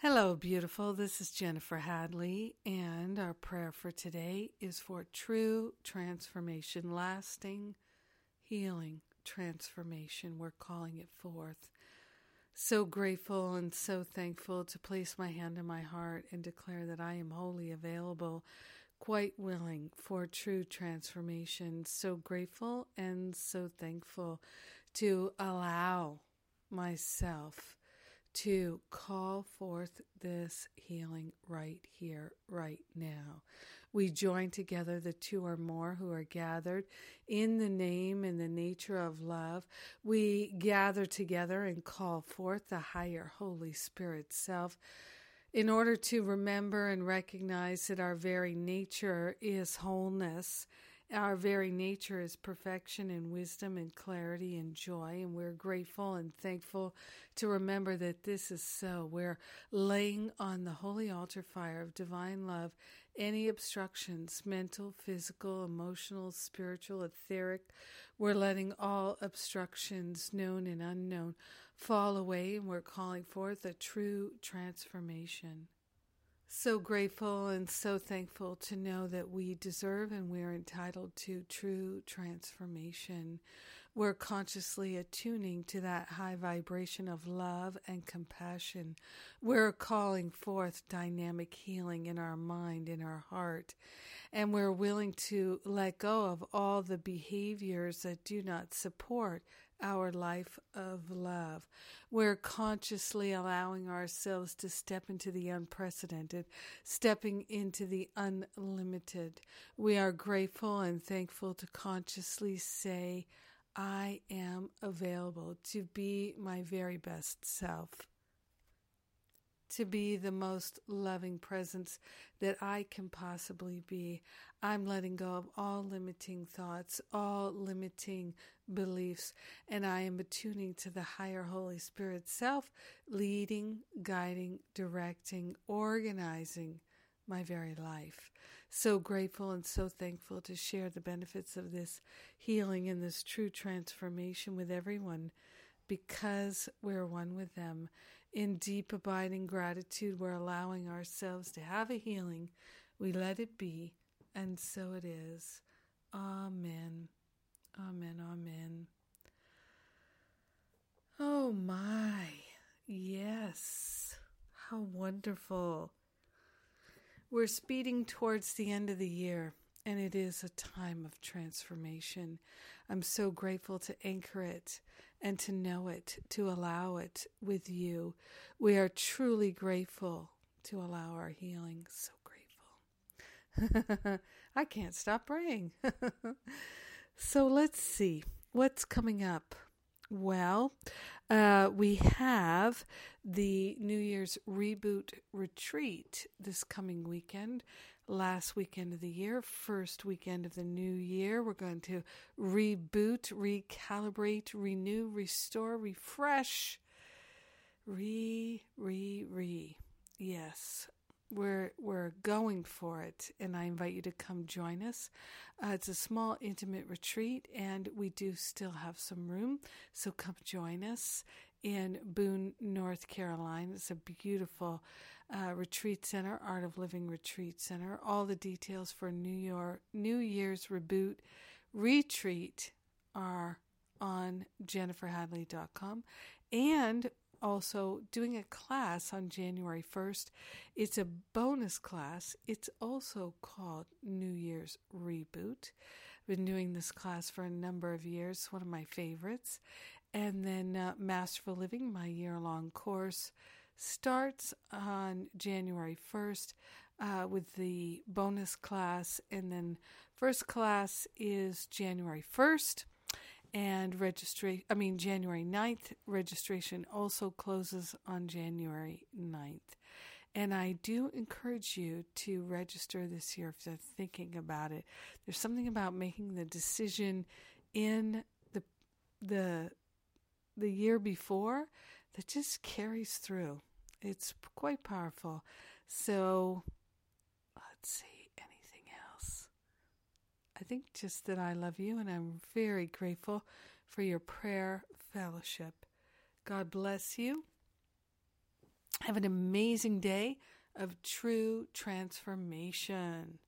Hello, beautiful. This is Jennifer Hadley, and our prayer for today is for true transformation, lasting healing transformation. We're calling it forth. So grateful and so thankful to place my hand in my heart and declare that I am wholly available, quite willing for true transformation. So grateful and so thankful to allow myself to call forth this healing right here, right now. We join together the two or more who are gathered in the name and the nature of love. We gather together and call forth the higher Holy Spirit self in order to remember and recognize that our very nature is wholeness our very nature is perfection and wisdom and clarity and joy, and we're grateful and thankful to remember that this is so. We're laying on the holy altar fire of divine love any obstructions, mental, physical, emotional, spiritual, etheric. We're letting all obstructions, known and unknown, fall away, and we're calling forth a true transformation. So grateful and so thankful to know that we deserve and we're entitled to true transformation. We're consciously attuning to that high vibration of love and compassion. We're calling forth dynamic healing in our mind, in our heart, and we're willing to let go of all the behaviors that do not support our life of love. We're consciously allowing ourselves to step into the unprecedented, stepping into the unlimited. We are grateful and thankful to consciously say, I am available to be my very best self to be the most loving presence that I can possibly be. I'm letting go of all limiting thoughts, all limiting beliefs, and I am attuning to the higher Holy Spirit self, leading, guiding, directing, organizing my very life. So grateful and so thankful to share the benefits of this healing and this true transformation with everyone because we're one with them in deep, abiding gratitude, we're allowing ourselves to have a healing. We let it be, and so it is. Amen. Amen. Amen. Oh my. Yes. How wonderful. We're speeding towards the end of the year, and it is a time of transformation. I'm so grateful to anchor it and to know it, to allow it with you. We are truly grateful to allow our healing. So grateful. I can't stop praying. so let's see what's coming up. Well, uh, we have the New Year's Reboot Retreat this coming weekend last weekend of the year, first weekend of the new year. We're going to reboot, recalibrate, renew, restore, refresh, re, re, re. Yes, we're we're going for it, and I invite you to come join us. Uh, it's a small, intimate retreat, and we do still have some room, so come join us in Boone, North Carolina. It's a beautiful uh, Retreat Center, Art of Living Retreat Center. All the details for New York New Year's reboot retreat are on jenniferhadley.com and also doing a class on January 1st. It's a bonus class. It's also called New Year's Reboot. I've been doing this class for a number of years, one of my favorites. And then uh, Masterful Living, my year long course starts on January 1st uh, with the bonus class, and then first class is January 1st. And registration, I mean, January 9th, registration also closes on January 9th. And I do encourage you to register this year if you're thinking about it. There's something about making the decision in the the the year before that just carries through. It's quite powerful. So let's see anything else. I think just that I love you and I'm very grateful for your prayer fellowship. God bless you. Have an amazing day of true transformation.